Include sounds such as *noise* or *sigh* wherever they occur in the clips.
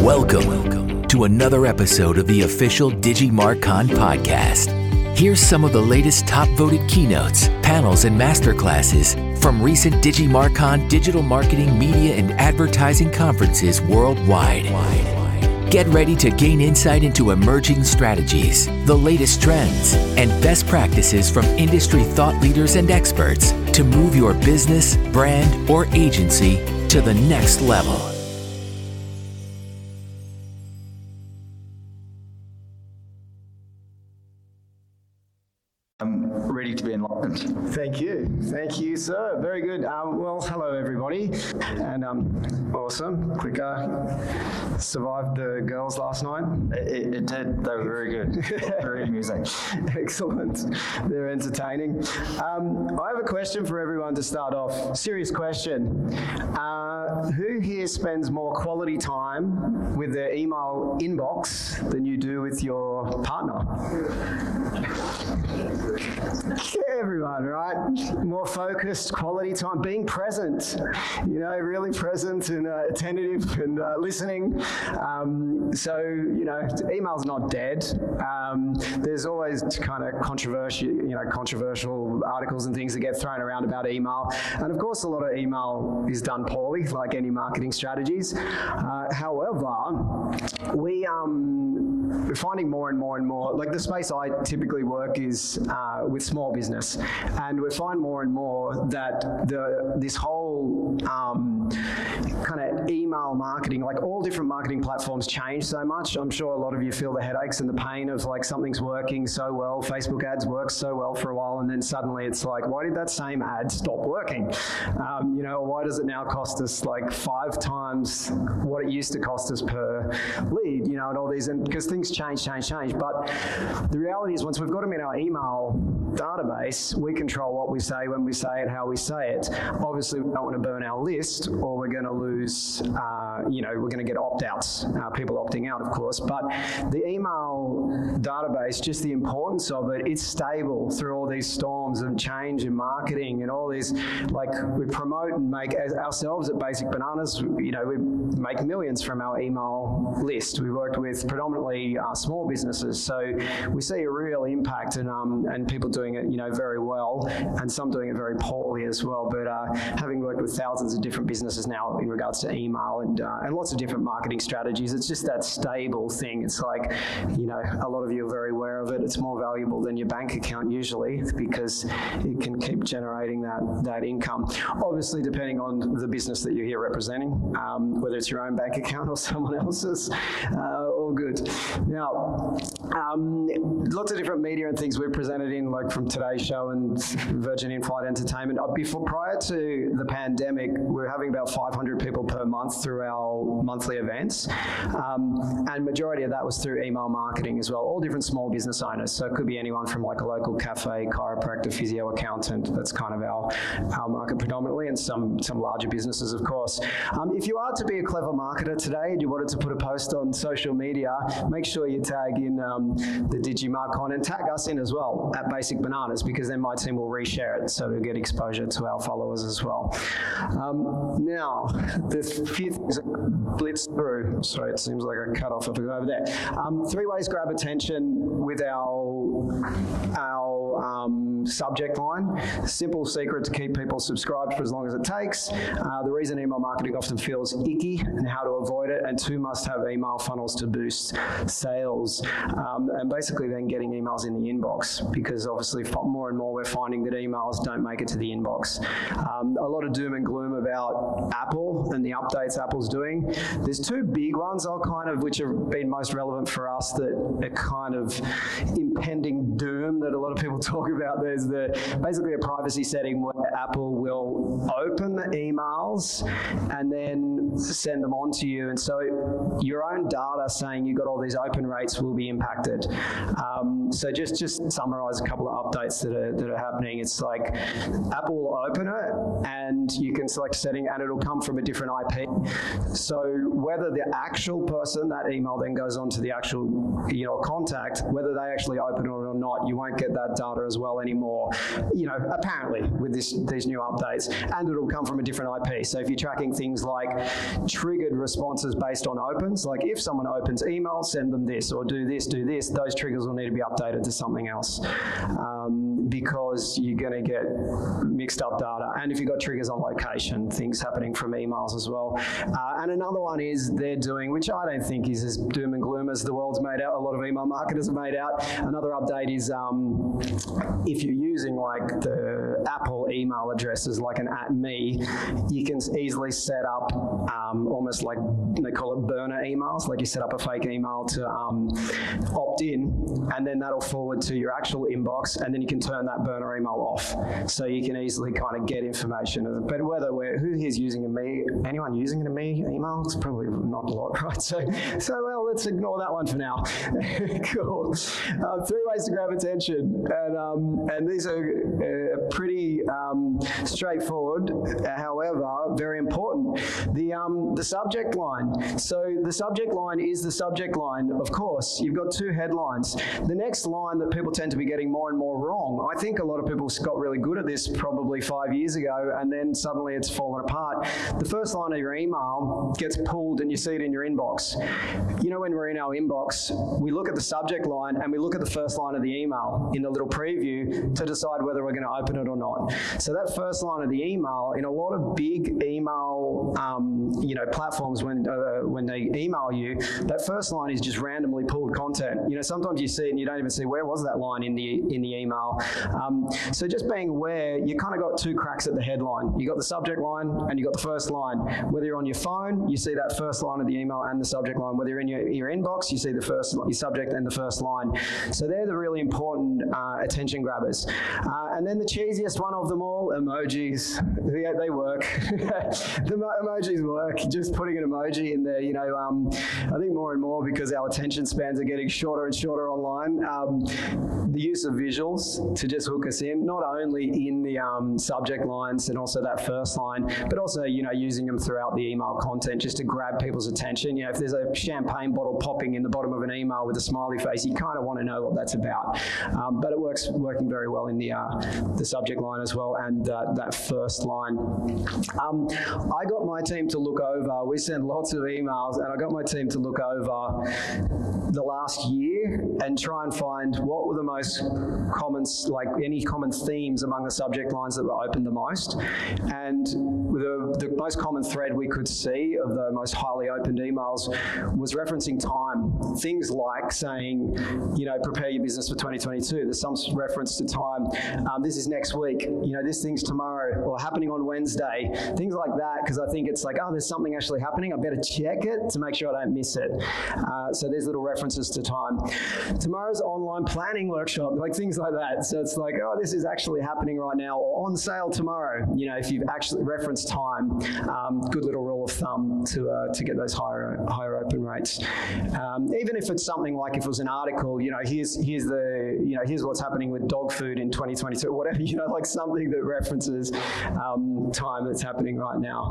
Welcome, to another episode of the official DigiMarCon podcast. Here's some of the latest top voted keynotes, panels, and masterclasses from recent DigiMarCon digital marketing, media, and advertising conferences worldwide. Get ready to gain insight into emerging strategies, the latest trends, and best practices from industry thought leaders and experts to move your business, brand, or agency to the next level. Thank you, sir. Very good. Um, well, hello, everybody. And um, awesome. Quicker. Survived the girls last night. It, it did. They were very good. *laughs* very amusing. Excellent. They're entertaining. Um, I have a question for everyone to start off. Serious question. Uh, who here spends more quality time with their email inbox than you do with your partner? Everyone, right? More focused, quality time, being present, you know, really present and uh, attentive and uh, listening. Um, so, you know, email's not dead. Um, there's always kind of controversial, you know, controversial articles and things that get thrown around about email. And of course, a lot of email is done poorly, like any marketing strategies. Uh, however, we, um, we're finding more and more and more, like the space I typically work is uh, with small business. And we find more and more that the this whole um, kind of email marketing, like all different marketing platforms change so much. I'm sure a lot of you feel the headaches and the pain of like something's working so well, Facebook ads work so well for a while, and then suddenly it's like, why did that same ad stop working? Um, you know, why does it now cost us like five times what it used to cost us per lead? You know, and all these, and because things change, change, change. But the reality is, once we've got them in our email database, we control what we say, when we say it, how we say it. Obviously, we don't want to burn our list, or we're going to lose, uh, you know, we're going to get opt outs, uh, people opting out, of course. But the email database, just the importance of it, it's stable through all these storms of change in marketing and all these, like, we promote and make ourselves at Basic Bananas, you know, we make millions from our email list. We worked with predominantly uh, small businesses, so we see a real impact and, um, and people doing it, you know, very well, and some doing it very poorly as well. But uh, having worked with thousands of different businesses now in regards to email and, uh, and lots of different marketing strategies, it's just that stable thing. It's like, you know, a lot of you are very aware of it. It's more valuable than your bank account usually because it can keep generating that, that income. Obviously, depending on the business that you're here representing, um, whether it's your own bank account or *laughs* someone else's, uh, all good. Now, um, lots of different media and things we're presented in, like from Today's Show and Virgin In-Flight Entertainment. Uh, before, prior to the pandemic, we were having about 500 people per month through our monthly events, um, and majority of that was through email marketing as well. All different small business owners, so it could be anyone from like a local cafe, chiropractor, physio, accountant. That's kind of our our market predominantly, and some some larger businesses, of course. Um, if you are to be a clever marketer today and you wanted to put a post on social media, make sure you tag in um, the DigiMarCon and tag us in as well at Basic Bananas because then my team will reshare it so to get exposure to our followers as well. Um, now, the few things blitz through. Sorry, it seems like I cut off if I go over there. Um, three ways grab attention with our our um, subject line. Simple secret to keep people subscribed for as long as it takes. Uh, the reason email marketing often feels icky and how to avoid it, and two must-have email funnels to boost sales, um, and basically then getting emails in the inbox because obviously more and more we're finding that emails don't make it to the inbox. Um, a lot of doom and gloom about Apple and the updates Apple's doing. There's two big ones I'll kind of, which have been most relevant for us that are kind of impending doom that a lot of people *laughs* talk about. There's the basically a privacy setting where Apple will open the emails and then send them on to you. And so your own data saying you've got all these open rates will be impacted. Um, so just, just summarize a couple of updates that are, that are happening. It's like Apple will open it and you can select setting and it'll come from a different IP. So whether the actual person, that email then goes on to the actual you know contact, whether they actually open it or not, you won't get that data as well anymore. You know, apparently with this these new updates, and it'll come from a different IP. So if you're tracking things like triggered responses based on opens, like if someone opens email, send them this, or do this, do this, those triggers will need to be updated to something else um, because you're going to get mixed up data. And if you've got triggers on location, things happening from emails as well. Uh, and another one is they're doing, which I don't think is as doom and gloom as the world's made out, a lot of email marketers have made out. Another update is um, if you're using like the Apple email addresses, like an at me, you can easily set up um, almost like they call it burner emails, like you set up a fake email to um, opt in, and then that'll forward to your actual inbox, and then you can turn that burner email off. So you can easily kind of get information. But whether we're, who here's using a me, anyone using a me email? It's probably not a lot, *laughs* right? So, so well, let's ignore that one for now. *laughs* cool. Uh, three ways to grab attention, and um, and these are uh, pretty um, straightforward. However, very important. The um, the subject line. So the subject line is the subject line. Of course, you've got two headlines. The next line that people tend to be getting more and more wrong. I think a lot of people got really good at this probably five years ago, and then suddenly it's fallen apart. The first line of your email gets pulled, and you see it in your inbox. You know, when we're in our inbox, we look at the subject line and we look at the first line of the email in the little preview to decide whether we're going to open it or not. So that first line of the email, in a lot of big email, um, you know, platforms when uh, when they email you, that first line is just randomly pulled content. You know, sometimes you see it and you don't even see where was that line in the in the email. Um, so just being aware, you kind of got two cracks at the headline. You got the subject line and you got the first line. Whether you're on your phone, you see that first line of the email and the subject line. Whether you're in your, your inbox, you see the first your subject and the first line. So they're the really important uh, attention grabbers. Uh, and then the cheesiest one of them all, emojis. They, they work. *laughs* the emojis work. Just putting an emoji in there, you know, um, I think more and more because our attention spans are getting shorter and shorter online. Um, the use of visuals to just hook us in, not only in the um, subject lines and also that first line, but also, you know, using them throughout the email content just to grab people's attention. You know, if there's a champagne bottle popping in the bottom of an email with a smiley face, you kind of want to know what that's about. Um, but it works working very well in the, uh, the subject line as well and uh, that first line. Um, I got my team to look over, we send lots of emails, and I got my team to look over the last year and try and find what were the most common, like any common themes among the subject lines that were opened the most. And the, the most common thread we could see of the most highly opened emails was referencing time. Things like saying, you know, prepare your business for 2022. There's some reference to time. Um, this is next week. You know, this thing's tomorrow or happening on Wednesday. Things like that, because I think it's like, oh, there's something actually happening. I better check it to make sure I don't miss it. Uh, so there's little references to time. Tomorrow's online planning workshop, like things like that. So it's like, oh, this is actually happening right now or on sale tomorrow. You know, if you've actually referenced time, um, good little rule of thumb to, uh, to get those higher, higher open rates. Um, even if it's something like if it was an article, you know, here's, here's the, you know, here's what's happening with dog food in 2022, or *laughs* whatever, you know, like something that references um, time that's happening right now.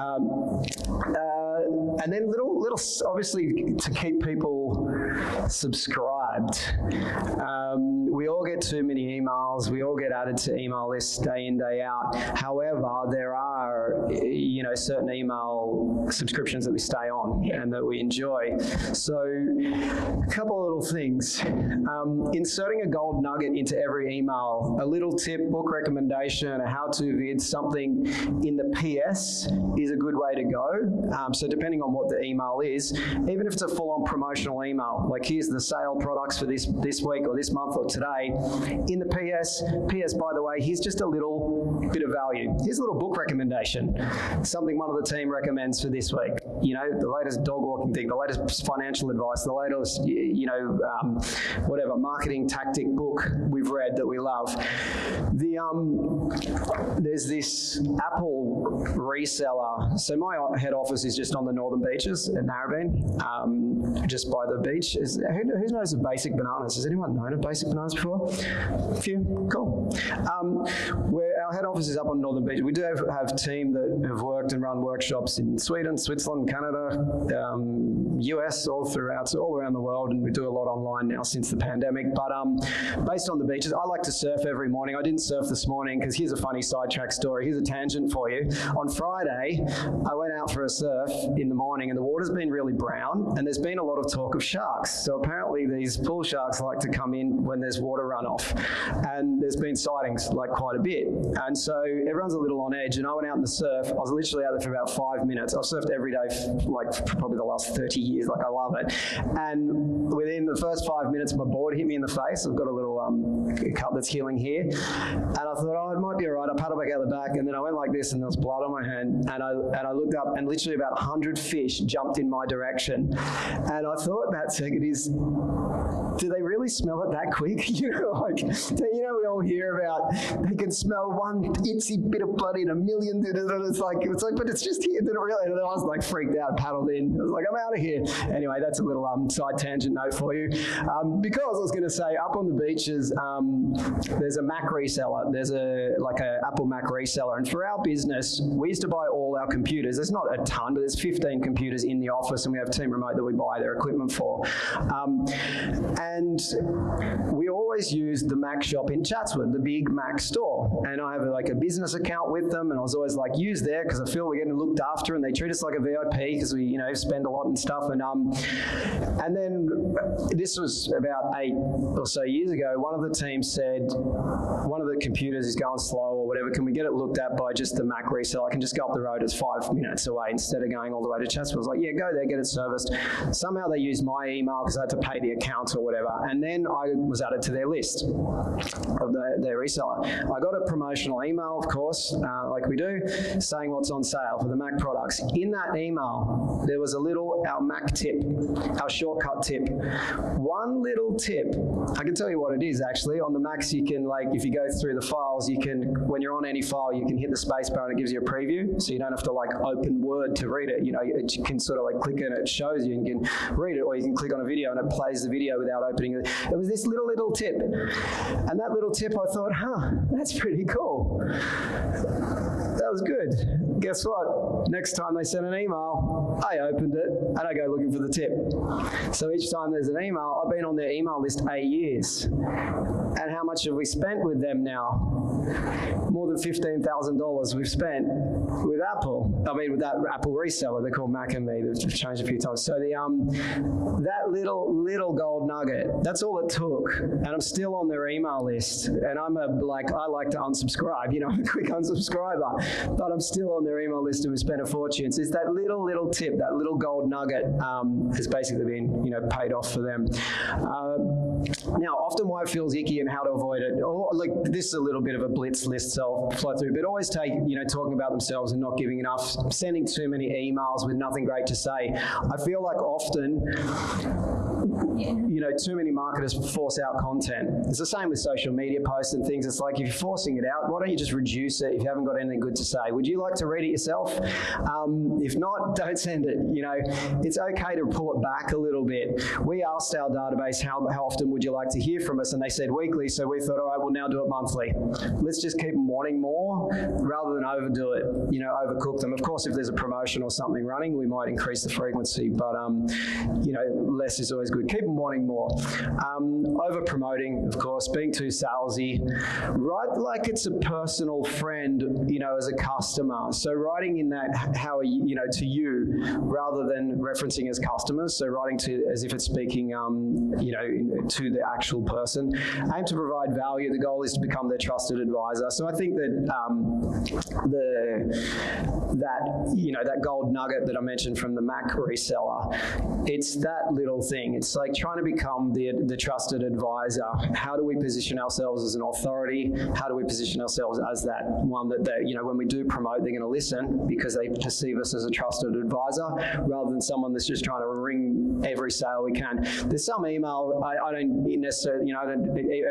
Um, uh, and then little, little, obviously to keep people subscribed. Um, we all get too many emails. We all get added to email lists day in, day out. However, there are, you know, certain email subscriptions that we stay on and that we enjoy. So, a couple of little things. Um, inserting a gold nugget into every email, a little tip, book recommendation, a how-to vid, something in the PS is a good way to go. Um, so, depending on what the email is, even if it's a full-on promotional email, like here's the sale products for this this week or this month or today, in the PS, PS, by the way, here's just a little bit of value. Here's a little book recommendation, something one of the team recommends for this week. You know, the latest dog walking thing, the latest financial advice, the latest, you know, um, whatever marketing tactic book we've read that we love. The um, there's this Apple reseller. So my head office is just on the northern beaches at Narrabeen, um, just by the beach. Is, who, who knows of Basic Bananas? Has anyone known of Basic Bananas before? A few? Cool. Um, where our head office is up on Northern Beach. We do have, have team that have worked and run workshops in Sweden, Switzerland, Canada, um, US, all throughout, so all around the world, and we do a lot online now since the pandemic. But um, based on the beaches, I like to surf every morning. I didn't surf this morning because here's a funny sidetrack story. Here's a tangent for you. On Friday, I went out for a surf in the morning, and the water's been really brown, and there's been a lot of talk of sharks. So apparently, these bull sharks like to come in when there's water runoff, and there's been sightings like quite a bit. And so everyone's a little on edge, and I went out in the surf. I was literally out there for about five minutes. I've surfed every day, f- like for probably the last 30 years. Like I love it. And within the first five minutes, my board hit me in the face. I've got a little um, cut that's healing here, and I thought, oh, it might be all right. I paddled back out the back, and then I went like this, and there was blood on my hand, and I and I looked up, and literally about 100 fish jumped in my direction, and I thought that second is do they really smell it that quick? *laughs* you know, like you know, we all hear about they can smell one itsy bit of blood in a million. It's like it's like, but it's just here. Did it really? And I was like freaked out, paddled in. I was like, I'm out of here. Anyway, that's a little um, side tangent note for you, um, because I was going to say up on the beaches, um, there's a Mac reseller. There's a like a Apple Mac reseller, and for our business, we used to buy all our computers. There's not a ton, but there's 15 computers in the office, and we have Team Remote that we buy their equipment for. Um, and we always used the Mac shop in Chatswood, the big Mac store. And I have like a business account with them, and I was always like, use there because I feel we're getting looked after, and they treat us like a VIP because we, you know, spend a lot and stuff. And um, and then this was about eight or so years ago. One of the teams said, one of the computers is going slow whatever. Can we get it looked at by just the Mac reseller? I can just go up the road. It's five minutes away instead of going all the way to Chatswood. I was like, yeah, go there, get it serviced. Somehow they used my email because I had to pay the account or whatever. And then I was added to their list of the, their reseller. I got a promotional email, of course, uh, like we do, saying what's on sale for the Mac products. In that email, there was a little, our Mac tip, our shortcut tip. One little tip, I can tell you what it is actually. On the Macs, you can, like, if you go through the files, you can, when you're on any file, you can hit the space bar and it gives you a preview. So you don't have to, like, open Word to read it. You know, you can sort of, like, click and it shows you and you can read it, or you can click on a video and it plays the video without opening it. It was this little, little tip. And that little tip, I thought, huh, that's pretty cool. That was good. Guess what? Next time they send an email, I opened it and I go looking for the tip. So each time there's an email, I've been on their email list eight years. And how much have we spent with them now? More than $15,000 we've spent with Apple. I mean, with that Apple reseller, they're called Mac and Me. They've changed a few times. So the um, that little little gold nugget, that's all it took. And I'm still on their email list. And I'm a like I like to unsubscribe. You know, I'm a quick unsubscriber, but I'm still on their email list and we spent a fortune. So it's that little little tip, that little gold nugget, um, has basically been you know paid off for them. Um, now, often why it feels icky and how to avoid it. Or like this is a little bit of a blitz list, so I'll fly through. But always take you know talking about themselves and not giving enough, sending too many emails with nothing great to say. I feel like often you know, too many marketers force out content. It's the same with social media posts and things. It's like if you're forcing it out, why don't you just reduce it if you haven't got anything good to say? Would you like to read it yourself? Um, if not, *laughs* don't send it. You know, it's okay to pull it back a little bit. We asked our database how, how often would you like to hear from us, and they said weekly. So we thought, all right, we'll now do it monthly. Let's just keep them wanting more rather than overdo it. You know, overcook them. Of course, if there's a promotion or something running, we might increase the frequency, but um, you know, less is always good. Keep them wanting more. Um, over promoting, of course, being too salesy. Write like it's a personal friend, you know, as a customer. So writing in that how you, you know, to you rather than referencing as customers. So writing to as if it's speaking, um, you know, to the actual person. Aim to provide value. The goal is to become their trusted advisor. So I think that um, the that you know that gold nugget that I mentioned from the Mac reseller, it's that little thing. It's like trying to become the, the trusted advisor. How do we position ourselves as an authority? How do we position ourselves as that one that they, you know, when we do promote, they're going to listen because they perceive us as a trusted advisor rather than someone that's just trying to ring every sale we can. There's some email, I, I don't necessarily, you know,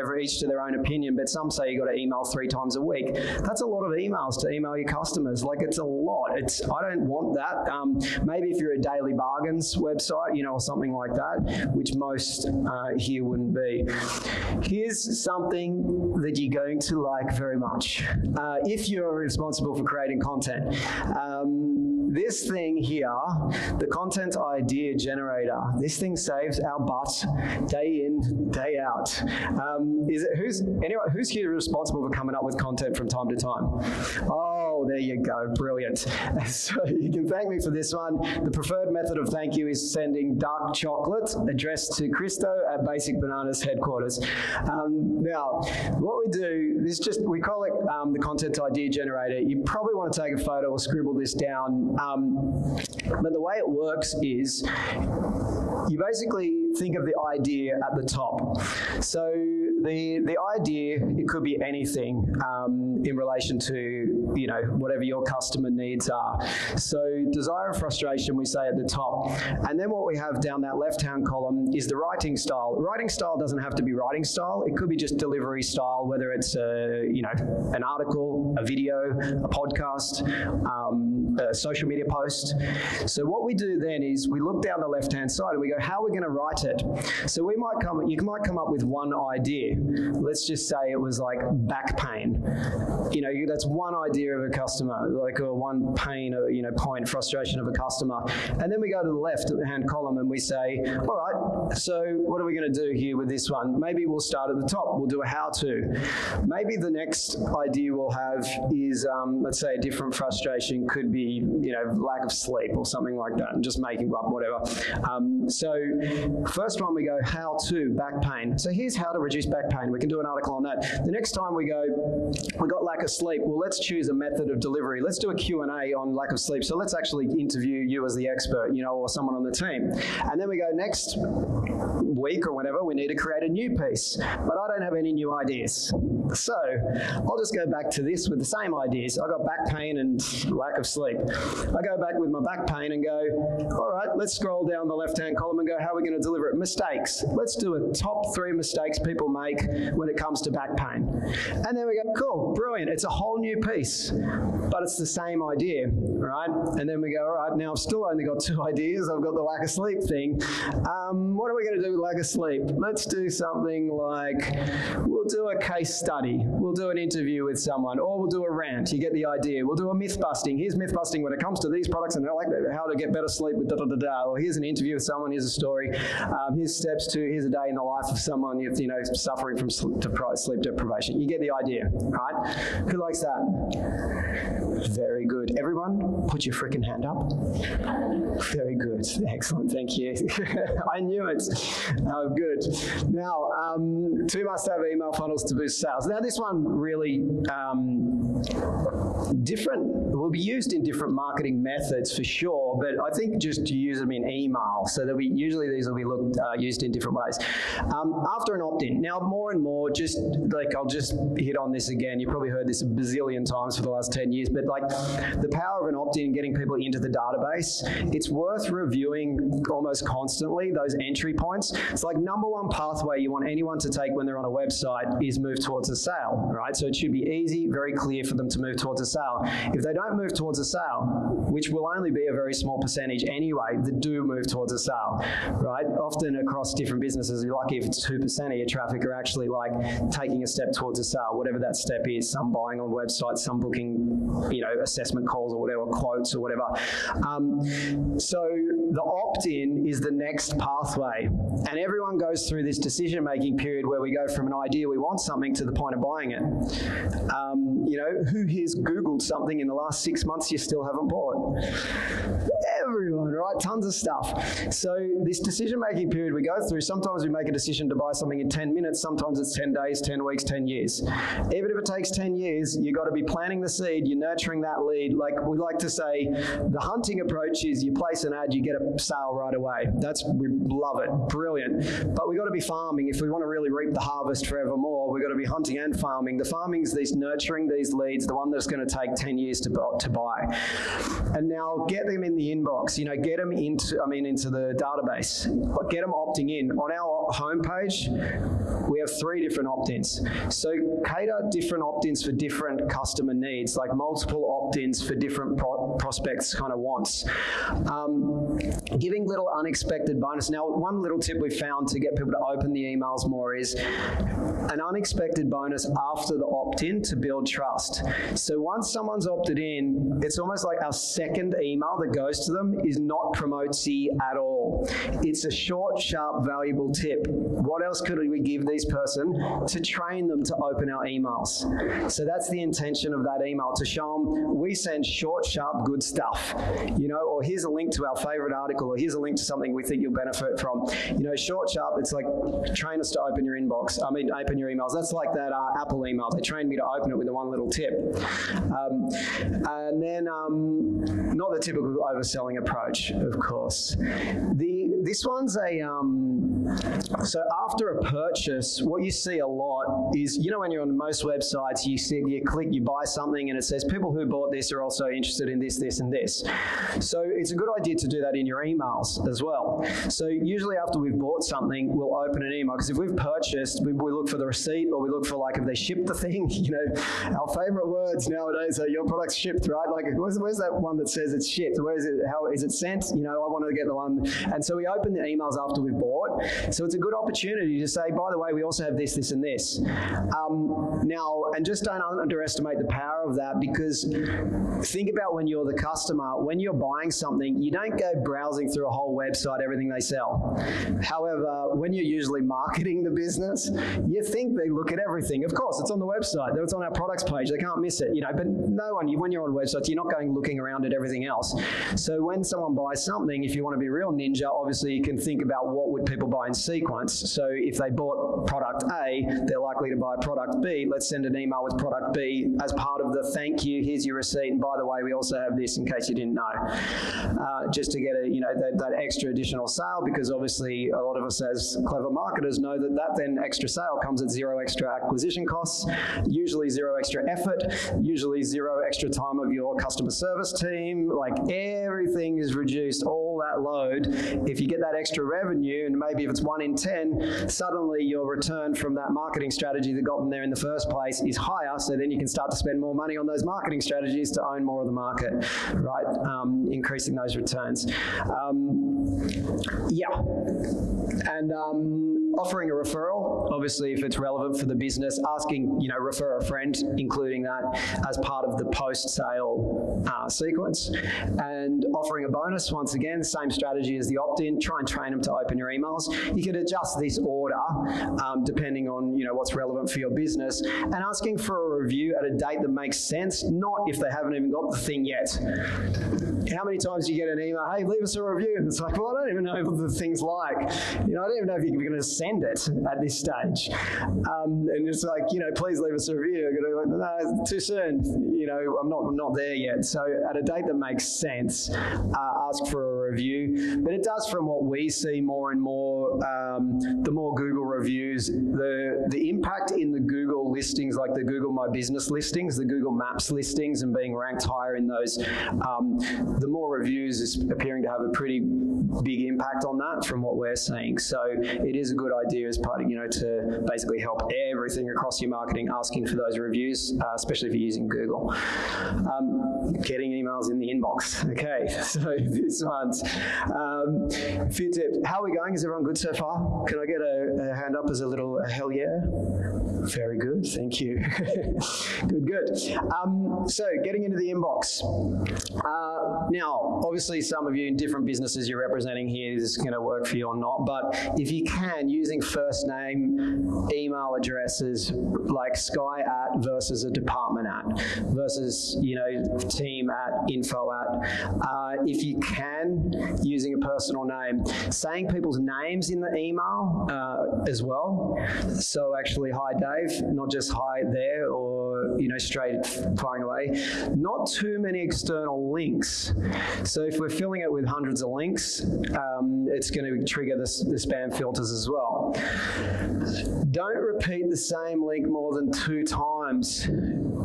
ever each to their own opinion, but some say you got to email three times a week. That's a lot of emails to email your customers. Like it's a lot. It's I don't want that. Um, maybe if you're a daily bargains website, you know, or something like that, which most uh, here wouldn't be. Here's something that you're going to like very much uh, if you're responsible for creating content. Um, this thing here, the content idea generator, this thing saves our butt day in, day out. Um, is it who's anyone who's here responsible for coming up with content from time to time? Oh, there you go, brilliant. *laughs* So you can thank me for this one. The preferred method of thank you is sending dark chocolate addressed to Christo at Basic Bananas headquarters. Um, now, what we do is just we call it um, the content idea generator. You probably want to take a photo or scribble this down. Um, but the way it works is you basically think of the idea at the top. So the the idea it could be anything um, in relation to you know whatever your customer needs are. So desire and frustration we say at the top, and then what we have down that left hand column is the writing style. Writing style doesn't have to be writing style. It could be just delivery style, whether it's a you know an article, a video, a podcast, um, a social media post. So what we do then is we look down the left hand side and we go, how are we going to write it? So we might come, you might come up with one idea. Let's just say it was like back pain. You know, that's one idea of a customer, like or one pain, or you know, point frustration of a customer. And then we go to the left hand column and we say, all right, so what are we going to do here with this one? Maybe we'll start at the top. We'll do a how-to. Maybe the next idea we'll have is, um, let's say, a different frustration could be, you know, lack of sleep or something like that. I'm just making up whatever. Um, so first one we go how to back pain. So here's how to reduce back pain. We can do an article on that. The next time we go, we got lack of sleep. Well, let's choose a method of delivery. Let's do a Q&A on lack of sleep. So let's actually interview you as the expert, you know, or someone on the team. And then we go next week or whenever, we need to create a new piece. But I don't have any new ideas. So I'll just go back to this with the same ideas. I got back pain and lack of sleep. I go back with my back pain and go, all right, let's scroll down the left-hand column and go, how are we going to deliver it? Mistakes. Let's do a top three mistakes people make when it comes to back pain. And then we go, cool, brilliant. It's a whole new piece, but it's the same idea, right? And then we go, all right, now I've still only got two *laughs* ideas. I've got the lack of sleep thing. Um, what are we going to do with lack of sleep? Let's do something like we'll do a case study. We'll do an interview with someone, or we'll do a rant. You get the idea. We'll do a myth busting. Here's myth busting when it comes to these products and how to get better sleep with da da da da. Or here's an interview with someone. Here's a story. Um, here's steps to. Here's a day in the life of someone you know suffering from sleep, deprivation. You get the idea, right? Who likes that? Very good. Everyone, put your freaking hand up. Very good. Excellent. Thank you. *laughs* I knew it. Oh, good. Now, um, two must-have email funnels to boost sales. Now, this one really um, different. Will be used in different marketing methods for sure, but I think just to use them in email. So that we usually these will be looked uh, used in different ways. Um, after an opt-in. Now, more and more, just like I'll just hit on this again. You've probably heard this a bazillion times for the last 10 years, but like the power of an opt-in getting people into the database, it's worth reviewing almost constantly those entry points. It's like number one pathway you want anyone to take when they're on a website is move towards a sale, right? So it should be easy, very clear for them to move towards a sale. If they don't move towards a sale, which will only be a very small percentage anyway that do move towards a sale, right? Often across different businesses, you're lucky if it's 2% of your traffic are actually like taking a step towards a sale, whatever that step is, some buying on websites, some booking, you know, assessment calls or whatever, quotes or whatever. Um, so the opt-in is the next pathway. And everyone goes through this decision-making period where we go from an idea we want something to the point of buying it. Um, you know, who here's Googled something in the last six months you still haven't bought? Right? Tons of stuff. So this decision-making period we go through, sometimes we make a decision to buy something in 10 minutes, sometimes it's 10 days, 10 weeks, 10 years. Even if it takes 10 years, you've got to be planting the seed, you're nurturing that lead. Like we like to say, the hunting approach is you place an ad, you get a sale right away. That's, we love it, brilliant. But we've got to be farming. If we want to really reap the harvest forevermore, we've got to be hunting and farming. The farming is these nurturing these leads, the one that's going to take 10 years to, to buy. And now get them in the inbox. You know, get them into, I mean, into the database. Get them opting in. On our homepage, we have three different opt-ins. So cater different opt-ins for different customer needs, like multiple opt-ins for different pro- prospects kind of wants. Um, giving little unexpected bonus. Now, one little tip we found to get people to open the emails more is an unexpected bonus after the opt-in to build trust. So once someone's opted in, it's almost like our second email that goes to them is not promotey at all. It's a short, sharp, valuable tip. What else could we give this person to train them to open our emails? So that's the intention of that email to show them we send short, sharp, good stuff. You know, or here's a link to our favorite article, or here's a link to something we think you'll benefit from. You know, short, sharp. It's like train us to open your inbox. I mean, open your emails. That's like that uh, Apple email. They trained me to open it with the one little tip. Um, and then, um, not the typical overselling approach, of course. The this one's a um, so after a purchase, what you see a lot is you know when you're on most websites, you see you click, you buy something, and it says people who bought this are also interested in this, this, and this. So it's a good idea to do that in your emails as well. So usually after we've bought something, we'll open an email because if we've purchased, we, we look for the receipt or we look for like if they shipped the thing. *laughs* You know, our favorite words nowadays are your product's shipped, right? Like where's, where's that one that says it's shipped? Where is it? How is it sent? You know, I want to get the one, and so we open the emails after we've bought. So it's a good opportunity to say, by the way, we also have this, this, and this. Um, now, and just don't underestimate the power of that because think about when you're the customer, when you're buying something, you don't go browsing through a whole website, everything they sell. However, when you're usually marketing the business, you think they look at everything. Of course, it's on the website, it's on our products page, they can't miss it, you know, but no one, when you're on websites, you're not going looking around at everything else. So when someone buys something, if you want to be real ninja, obviously you can think about what would people buy in sequence. So if they bought product A, they're likely to buy product B. Let's send an email with product B as part of the thank you, here's your receipt, and by the way, we also have this in case you didn't know. Uh, just to get a, you know, that, that extra additional sale because obviously a lot of us as clever marketers know that that then extra sale comes at zero extra acquisition costs, usually zero extra effort, usually zero extra time of your customer service team. Like everything is reduced, all that load. If you get that extra revenue, and maybe if it's one in 10, suddenly your return from that marketing strategy that got them there in the first place is higher. So then you can start to spend more money on those marketing strategies to own more of the market, right? Um, increasing those returns. Um, yeah. And um, offering a referral, obviously, if it's relevant for the business, asking, you know, refer a friend, including that as part of the post sale uh, sequence. And offering a bonus, once again, same strategy as the opt in, try and train them to open your emails. You could adjust this order um, depending on, you know, what's relevant for your business and asking for a review at a date that makes sense, not if they haven't even got the thing yet. How many times do you get an email, hey, leave us a review? And it's like, well, I don't even know what the thing's like. You know, I don't even know if you're going to send it at this stage. Um, and it's like, you know, please leave us a review. Go, no, too soon. You know, I'm not, not there yet. So at a date that makes sense, uh, ask for a review. But it does, from what we see more and more, um, the more Google reviews, the, the impact in the Google listings, like the Google My Business listings, the Google Maps listings, and being ranked higher in those, um, the more reviews is appearing to have a pretty big impact on that from what we're seeing. So it is a good idea as part of, you know, to basically help everything across your marketing, asking for those reviews, uh, especially if you're using Google. Um, getting emails in the inbox. Okay, *laughs* so this one's um, few tips. How are we going? Is everyone good so far? Can I get a, a hand up as a little a hell yeah? Very good, thank you. *laughs* good, good. Um, so, getting into the inbox. Uh, now, obviously, some of you in different businesses you're representing here is going to work for you or not, but if you can, using first name email addresses like sky at versus a department at versus, you know, team at info at, uh, if you can, using a personal name, saying people's names in the email uh, as well. So, actually, hi, Dave, not just hi there or, you know, straight firing away. Not too many external links. So if we're filling it with hundreds of links, um, it's going to trigger the, the spam filters as well. Don't repeat the same link more than two times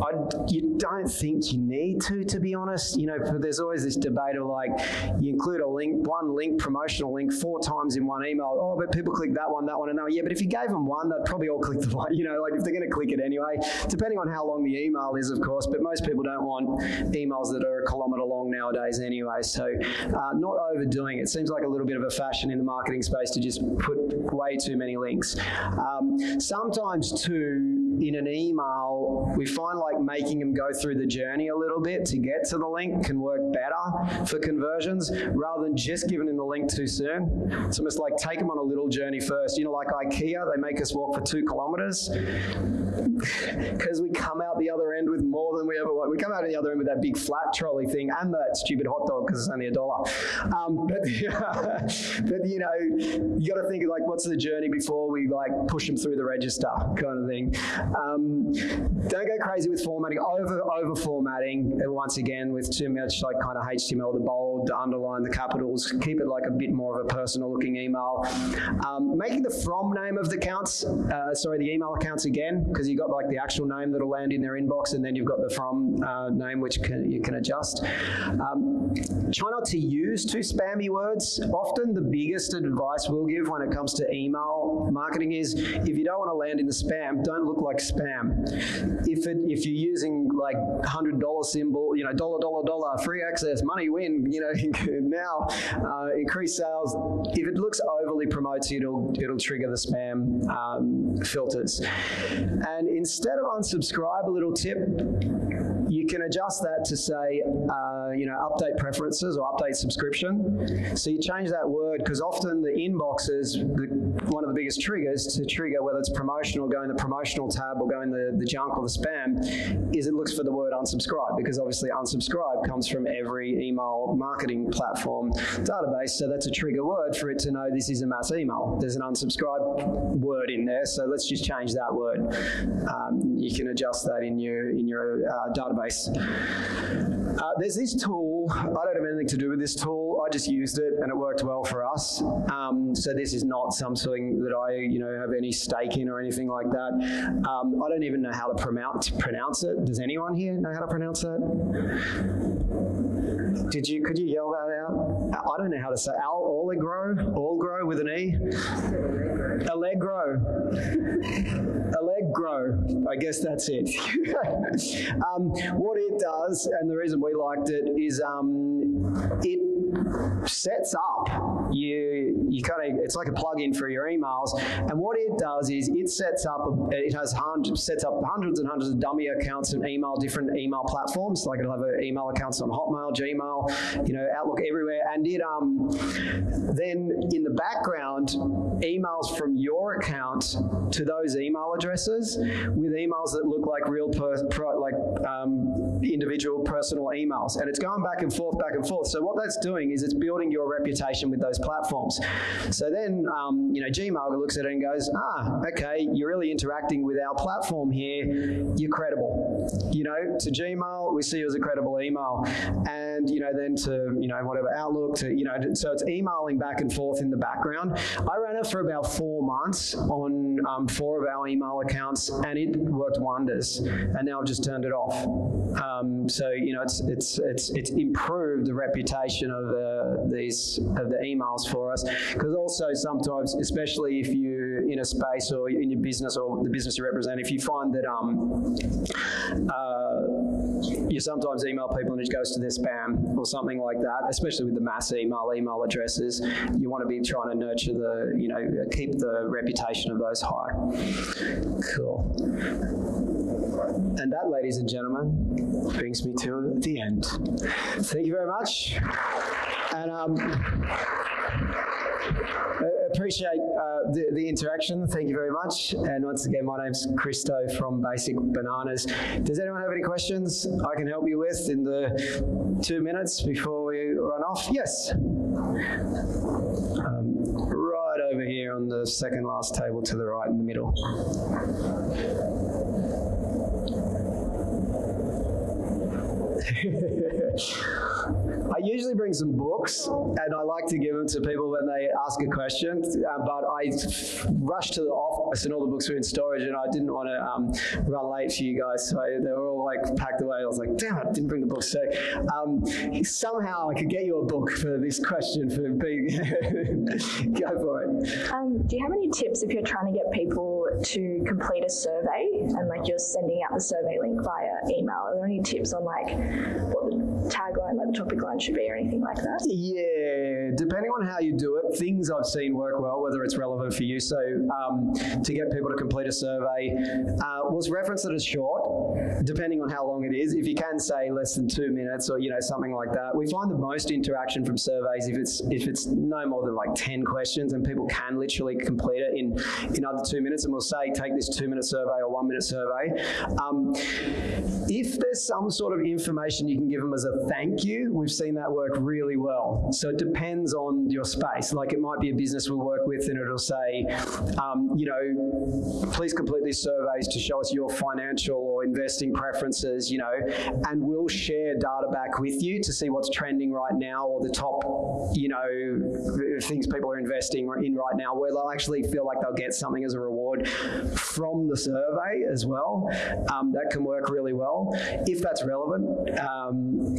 I, you don't think you need to, to be honest. You know, there's always this debate of like, you include a link, one link, promotional link, four times in one email. Oh, but people click that one, that one, and that one. Yeah, but if you gave them one, they'd probably all click the *laughs* one. You know, like if they're going to click it anyway, depending on how long the email is, of course. But most people don't want emails that are a kilometre long nowadays anyway. So, uh, not overdoing it. Seems like a little bit of a fashion in the marketing space to just put way too many links. Um, sometimes, too, in an email, we find like making them go through the journey a little bit to get to the link can work better for conversions rather than just giving them the link too soon. It's almost like take them on a little journey first. You know, like IKEA, they make us walk for two kilometers *laughs* because we come out the other end with more than we ever want. We come out the other end with that big flat trolley thing and that stupid hot dog because it's only a dollar. Um, *laughs* but, but you know, you got to think like, what's the journey before we like push them through the register, kind of thing. Um, don't go crazy with formatting. Over over formatting once again with too much like kind of HTML, the bold, the underline, the capitals. Keep it like a bit more of a personal looking email. Um, making the from name of the accounts, uh, sorry, the email accounts again, because you've got like the actual name that'll land in their inbox, and then you've got the from uh, name which can, you can adjust. Um, try not to use too spammy words. Often the biggest advice we'll give when it comes to email marketing is if you don't want to land in the spam, don't look like spam. If it if you're using like hundred dollar symbol, you know, dollar dollar dollar, free access, money win, you know, *laughs* now uh, increase sales. If it looks overly promoted, it'll it'll trigger the spam um, filters. And instead of unsubscribe, a little tip you can adjust that to say, uh, you know, update preferences or update subscription. So you change that word because often the inbox is the, one of the biggest triggers to trigger whether it's promotional, go in the promotional tab or go in the, the junk or the spam, is it looks for the word unsubscribe because obviously unsubscribe comes from every email marketing platform database. So that's a trigger word for it to know this is a mass email. There's an unsubscribe word in there, so let's just change that word. Um, you can adjust that in your in your uh, database. Uh, there's this tool. I don't have anything to do with this tool. I just used it and it worked well for us. Um, so this is not something that I, you know, have any stake in or anything like that. Um, I don't even know how to pronounce pronounce it. Does anyone here know how to pronounce that? Did you? Could you yell that out? I don't know how to say. Al Allegro, Allegro with an e. Allegro. Allegro. I guess that's it. *laughs* um, what it does, and the reason we liked it, is um, it sets up you you kind of it's like a plug-in for your emails. And what it does is it sets up it has hundreds sets up hundreds and hundreds of dummy accounts and email different email platforms. Like it'll have email accounts on hotmail gmail you know outlook everywhere. And it um then in the background emails from your account to those email addresses with emails that look like real per, like um, individual personal emails and it's going back and forth back and forth so what that's doing is it's building your reputation with those platforms. So then, um, you know, Gmail looks at it and goes, ah, okay, you're really interacting with our platform here. You're credible. You know, to Gmail, we see you as a credible email. And, you know, then to, you know, whatever Outlook to, you know, so it's emailing back and forth in the background. I ran it for about four months on um, four of our email accounts and it worked wonders. And now I've just turned it off. Um, so, you know, it's, it's, it's, it's improved the reputation of uh, these, of the emails for us. Because also sometimes, especially if you're in a space or in your business or the business you represent, if you find that um, uh, you sometimes email people and it goes to their spam or something like that, especially with the mass email, email addresses, you want to be trying to nurture the, you know, keep the reputation of those high. Cool. And that, ladies and gentlemen, brings me to the end. Thank you very much. And um, appreciate uh, the, the interaction. Thank you very much. And once again, my name's Christo from Basic Bananas. Does anyone have any questions I can help you with in the two minutes before we run off? Yes. Um, right over here on the second last table to the right in the middle. *laughs* I usually bring some books, and I like to give them to people when they ask a question. Uh, but I rushed to the office, and all the books were in storage, and I didn't want to um, run late for you guys, so they were all like packed away. I was like, damn, I didn't bring the books. So um, somehow I could get you a book for this question for being. *laughs* Go for it. Um, do you have any tips if you're trying to get people to complete a survey and like you're sending out the survey link via email? Are there any tips on like what the tagline, like the topic line should be, or anything like that? Yeah, depending on how you do it, things I've seen work well, whether it's relevant for you. So um, to get people to complete a survey, uh, was reference that is short, depending on how long it is. If you can say less than two minutes or you know something like that, we find the most interaction from surveys if it's if it's no more than like ten questions and people can literally complete it in in under two minutes. And we'll say take this two minute survey or one minute survey. Um, if there's some sort of information you can give them as a thank you, we've seen that work really well. So it depends on your space. Like it might be a business we work with and it'll say, um, you know, please complete these surveys to show us your financial or investing preferences, you know, and we'll share data back with you to see what's trending right now or the top, you know, things people are investing in right now where they'll actually feel like they'll get something as a reward from the survey as well. Um, that can work really well if that's relevant um,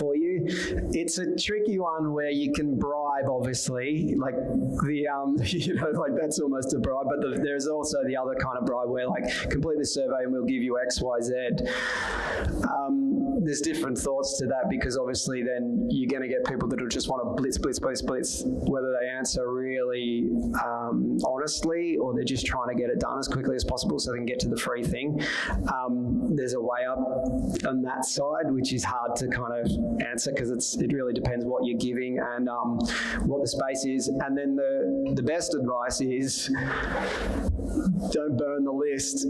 for you. It's a tricky one where you can bribe, obviously, like the, um, *laughs* you know, like that's almost a bribe, but the, there's also the other kind of bribe where like complete this survey and we'll give you X, Y, Z. Um, there's different thoughts to that because obviously then you're going to get people that will just want to blitz, blitz, blitz, blitz, whether they answer really um, honestly or they're just trying to get it done as quickly as possible so they can get to the free thing. Um, there's a way up on that side, which is hard to kind of answer because it's it really depends what you're giving and um, what the space is. And then the the best advice is don't burn the list.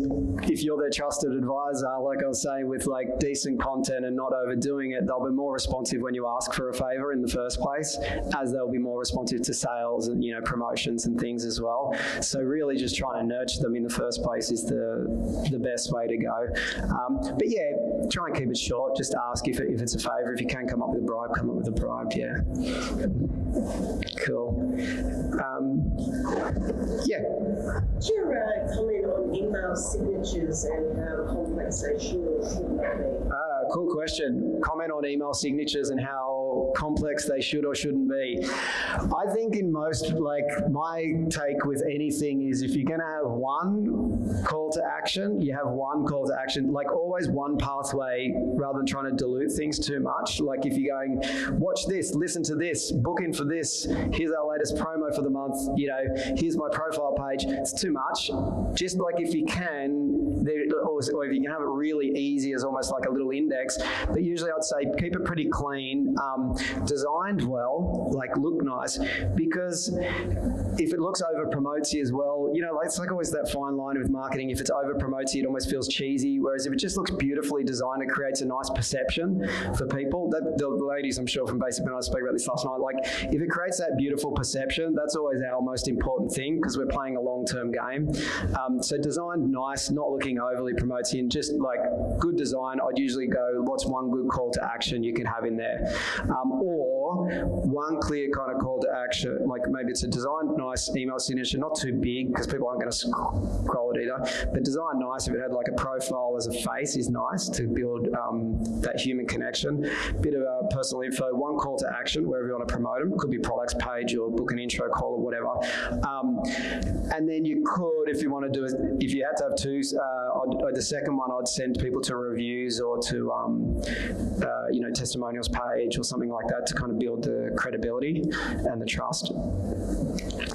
If you're their trusted advisor, like I was saying, with like decent content and not overdoing it, they'll be more responsive when you ask for a favor in the first place, as they'll be more responsive to sales and you know promotions and things as well. So really, just trying to nurture them in the first place is the the best way to go. Um, but yeah, try and keep it short. Just ask if, it, if it's a favor. If you can come up with a bribe, come up with a bribe. Yeah. Cool. Um, yeah. What's your uh, comment on email signatures and how complex they should or should not be? Cool question. Comment on email signatures and how complex they should or shouldn't be. I think in most, like my take with anything is if you're going to have one call to action, you have one call to action, like always one pathway rather than trying to dilute things too much. Like if you're going, watch this, listen to this, book in for this, here's our latest promo for the month, you know, here's my profile page. It's too much. Just like if you can, or, if you can have it really easy as almost like a little index, but usually I'd say keep it pretty clean, um, designed well, like look nice, because if it looks over promotes you as well, you know, it's like always that fine line with marketing. If it's over promotes you, it almost feels cheesy. Whereas if it just looks beautifully designed, it creates a nice perception for people. That, the, ladies, I'm sure from Basic Men, I spoke about this last night. Like if it creates that beautiful perception, that's always our most important thing because we're playing a long-term game. Um, so designed nice, not looking overly promotes and just like good design. I'd usually go, what's one good call to action you can have in there, um, or one clear kind of call to action, like maybe it's a design nice email signature, not too big because people aren't going to scroll it either, but design nice. If it had like a profile as a face, is nice to build um, that human connection. Bit of uh, personal info, one call to action wherever you want to promote them. Could be products page or book an intro call or whatever. Um, and then you could, if you want to do it, if you had to have two, uh, the second one I'd send people to reviews or to um, uh, you know testimonials page or something like that to kind of build the credibility and the trust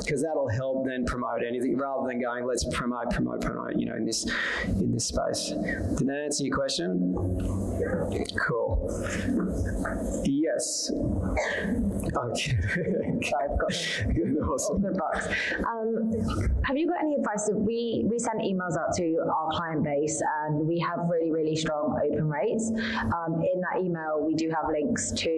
because that'll help then promote anything rather than going let's promote promote promote you know in this in this space did that answer your question cool yes okay Sorry, I've got *laughs* awesome the box. Um, have you got any advice? That we we send emails out to our client base, and we have really really strong open rates. Um, in that email, we do have links to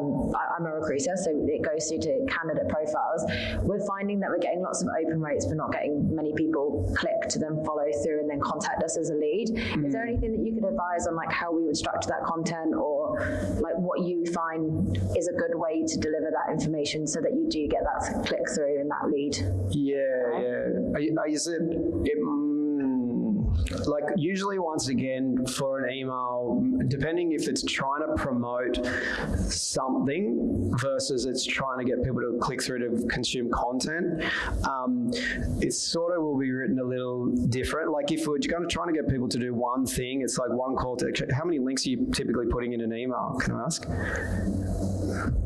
um, I- I'm a recruiter, so it goes through to candidate profiles. We're finding that we're getting lots of open rates, but not getting many people click to then follow through and then contact us as a lead. Is there anything that you could advise on like how we would structure that content or like what you find is a good way to deliver that information so that you do get that click through and that lead? Yeah, yeah. You- are- Is it, it mm, like usually once again for an email, depending if it's trying to promote something versus it's trying to get people to click through to consume content, um, it sort of will be written a little different. Like if we're going to trying to get people to do one thing, it's like one call to action. How many links are you typically putting in an email? Can I ask?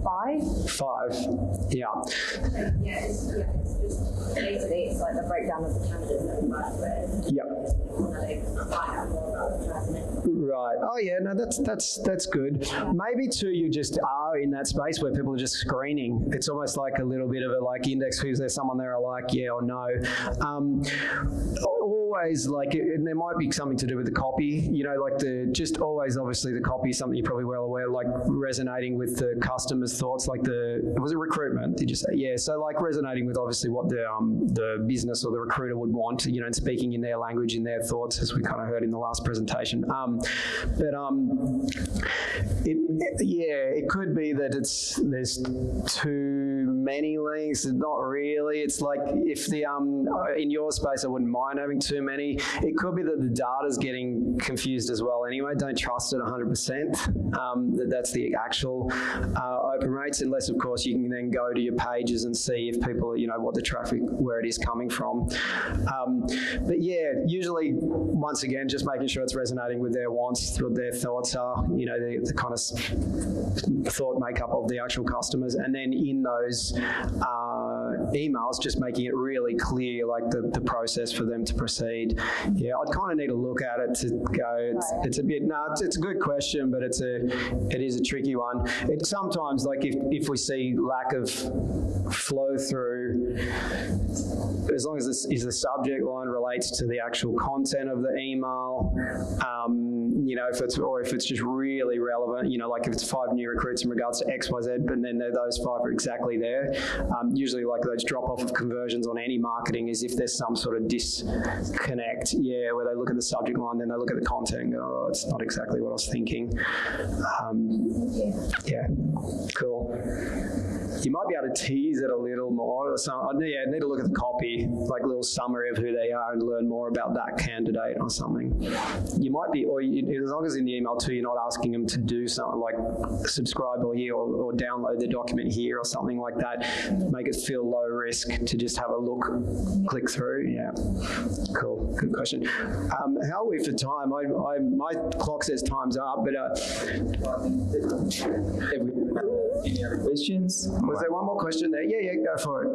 Five? Five. Yeah. Yeah, it's, yeah, it's just basically it's like the breakdown of the candidates person. Right. Oh yeah. No, that's that's that's good. Maybe too, you just are in that space where people are just screening. It's almost like a little bit of a like index. Who's there? Someone there? I like yeah or no. Um, always like, and there might be something to do with the copy. You know, like the just always obviously the copy is something you're probably well aware. Like resonating with the customer's thoughts. Like the was it recruitment? Did you say yeah? So like resonating with obviously what the um, the business or the recruiter would want. You know, and speaking in their language, in their thoughts, as we kind of heard in the last presentation. Um, but um, it, yeah, it could be that it's there's too many links. Not really. It's like if the um in your space, I wouldn't mind having too many. It could be that the data's getting confused as well. Anyway, don't trust it 100. percent um, that That's the actual uh, open rates, unless of course you can then go to your pages and see if people, you know, what the traffic where it is coming from. Um, but yeah, usually once again, just making sure it's resonating with their wants, what their thoughts are, you know, the, the kind of thought makeup of the actual customers, and then in those uh, emails, just making it really clear, like the, the process for them to proceed. Yeah, I'd kind of need to look at it to go. It's, it's a bit no, it's, it's a good question, but it's a it is a tricky one. It sometimes like if if we see lack of flow through as long as this is the subject line relates to the actual content of the email, um, you know, if it's or if it's just really relevant, you know, like if it's five new recruits in regards to X, Y, Z, but then those five are exactly there. Um, usually, like those drop off of conversions on any marketing is if there's some sort of disconnect, yeah, where they look at the subject line, then they look at the content, go, oh, it's not exactly what I was thinking. Um, yeah, cool. You might be able to tease it a little more. Or some, I need, yeah, need to look at the copy, like a little summary of who they are, and learn more about that candidate or something. You might be, or you, as long as in the email too, you're not asking them to do something like subscribe or here or, or download the document here or something like that. Make it feel low risk to just have a look, click through. Yeah, cool, good question. Um, how are we for time? I, I, my clock says time's up, but uh, Any other questions? was there one more question there? Yeah, yeah, go for it.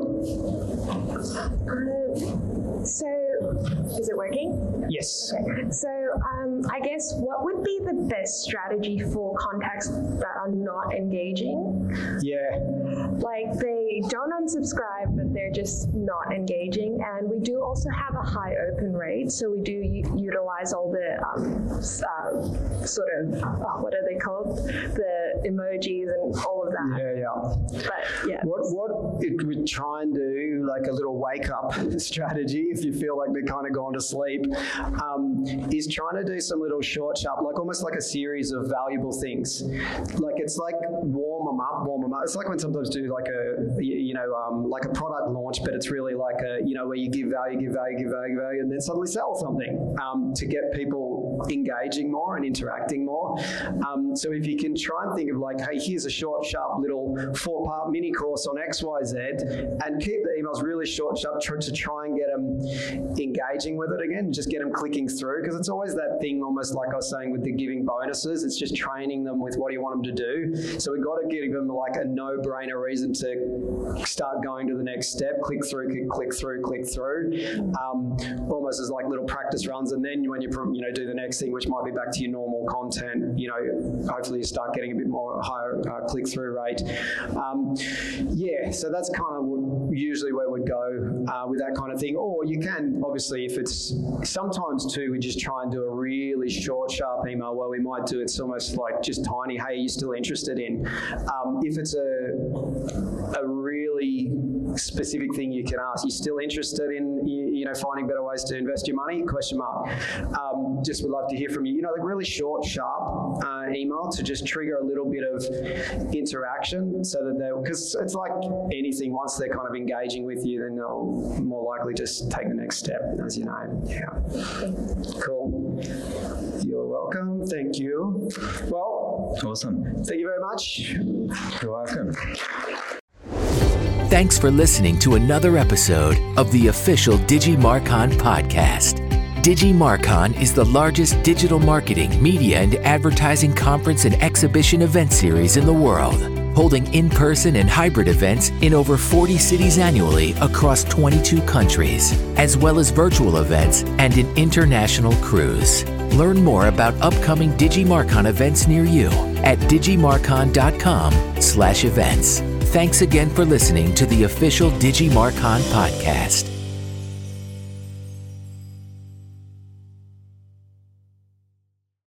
Um, so, is it working? Yes. Okay. So, um, I guess what would be the best strategy for contacts that are not engaging? Yeah. Like they don't unsubscribe, but they're just not engaging. And we do also have a high open rate, so we do u- utilize all the um, uh, sort of oh, what are they called? The emojis and all of that. Yeah, yeah. But yeah. What what it would try and do, like a little wake up *laughs* strategy, if you feel like they're kind of gone to sleep, um, is trying to do some little short, sharp, like almost like a series of valuable things. Like it's like warm them up, warm them up. It's like when sometimes do like a you you know um, like a product launch, but it's really like a you know where you give value, give value, give value, give value, and then suddenly sell something um, to get people engaging more and interacting more. Um, so if you can try and think of like, hey, here's a short, sharp little four-part mini course on X, Y, Z, and keep the emails really short, sharp to try and get them engaging with it again, just get them clicking through because it's always that thing, almost like I was saying with the giving bonuses. It's just training them with what do you want them to do. So we've got to give them like a no-brainer reason to start going to the next step. Click through, click, click through, click through. Um, almost as like little practice runs, and then when you you know do the next thing, which might be back to your normal content, you know, hopefully you start getting a bit more higher uh, click through rate. Um, yeah, so that's kind of what, usually where we'd go uh, with that kind of thing. Or you can, obviously, if it's sometimes too, we just try and do a really short, sharp email where we might do it's almost like just tiny, hey, are you still interested in? Um, if it's a, a really specific thing you can ask, you still interested in, you, know, finding better ways to invest your money? Question mark. Um, just would love to hear from you. You know, like really short, sharp uh, email to just trigger a little bit of interaction so that they, because it's like anything, once they're kind of engaging with you, then they'll more likely just take the next step, as you know. Yeah. Cool. You're welcome. Thank you. Well, Awesome. thank you very much. You're welcome. Thanks for listening to another episode of the official Digimarcon podcast. Digimarcon is the largest digital marketing, media, and advertising conference and exhibition event series in the world, holding in person and hybrid events in over 40 cities annually across 22 countries, as well as virtual events and an international cruise. Learn more about upcoming Digimarcon events near you at digimarcon.com/events. Thanks again for listening to the official Digimarcon podcast.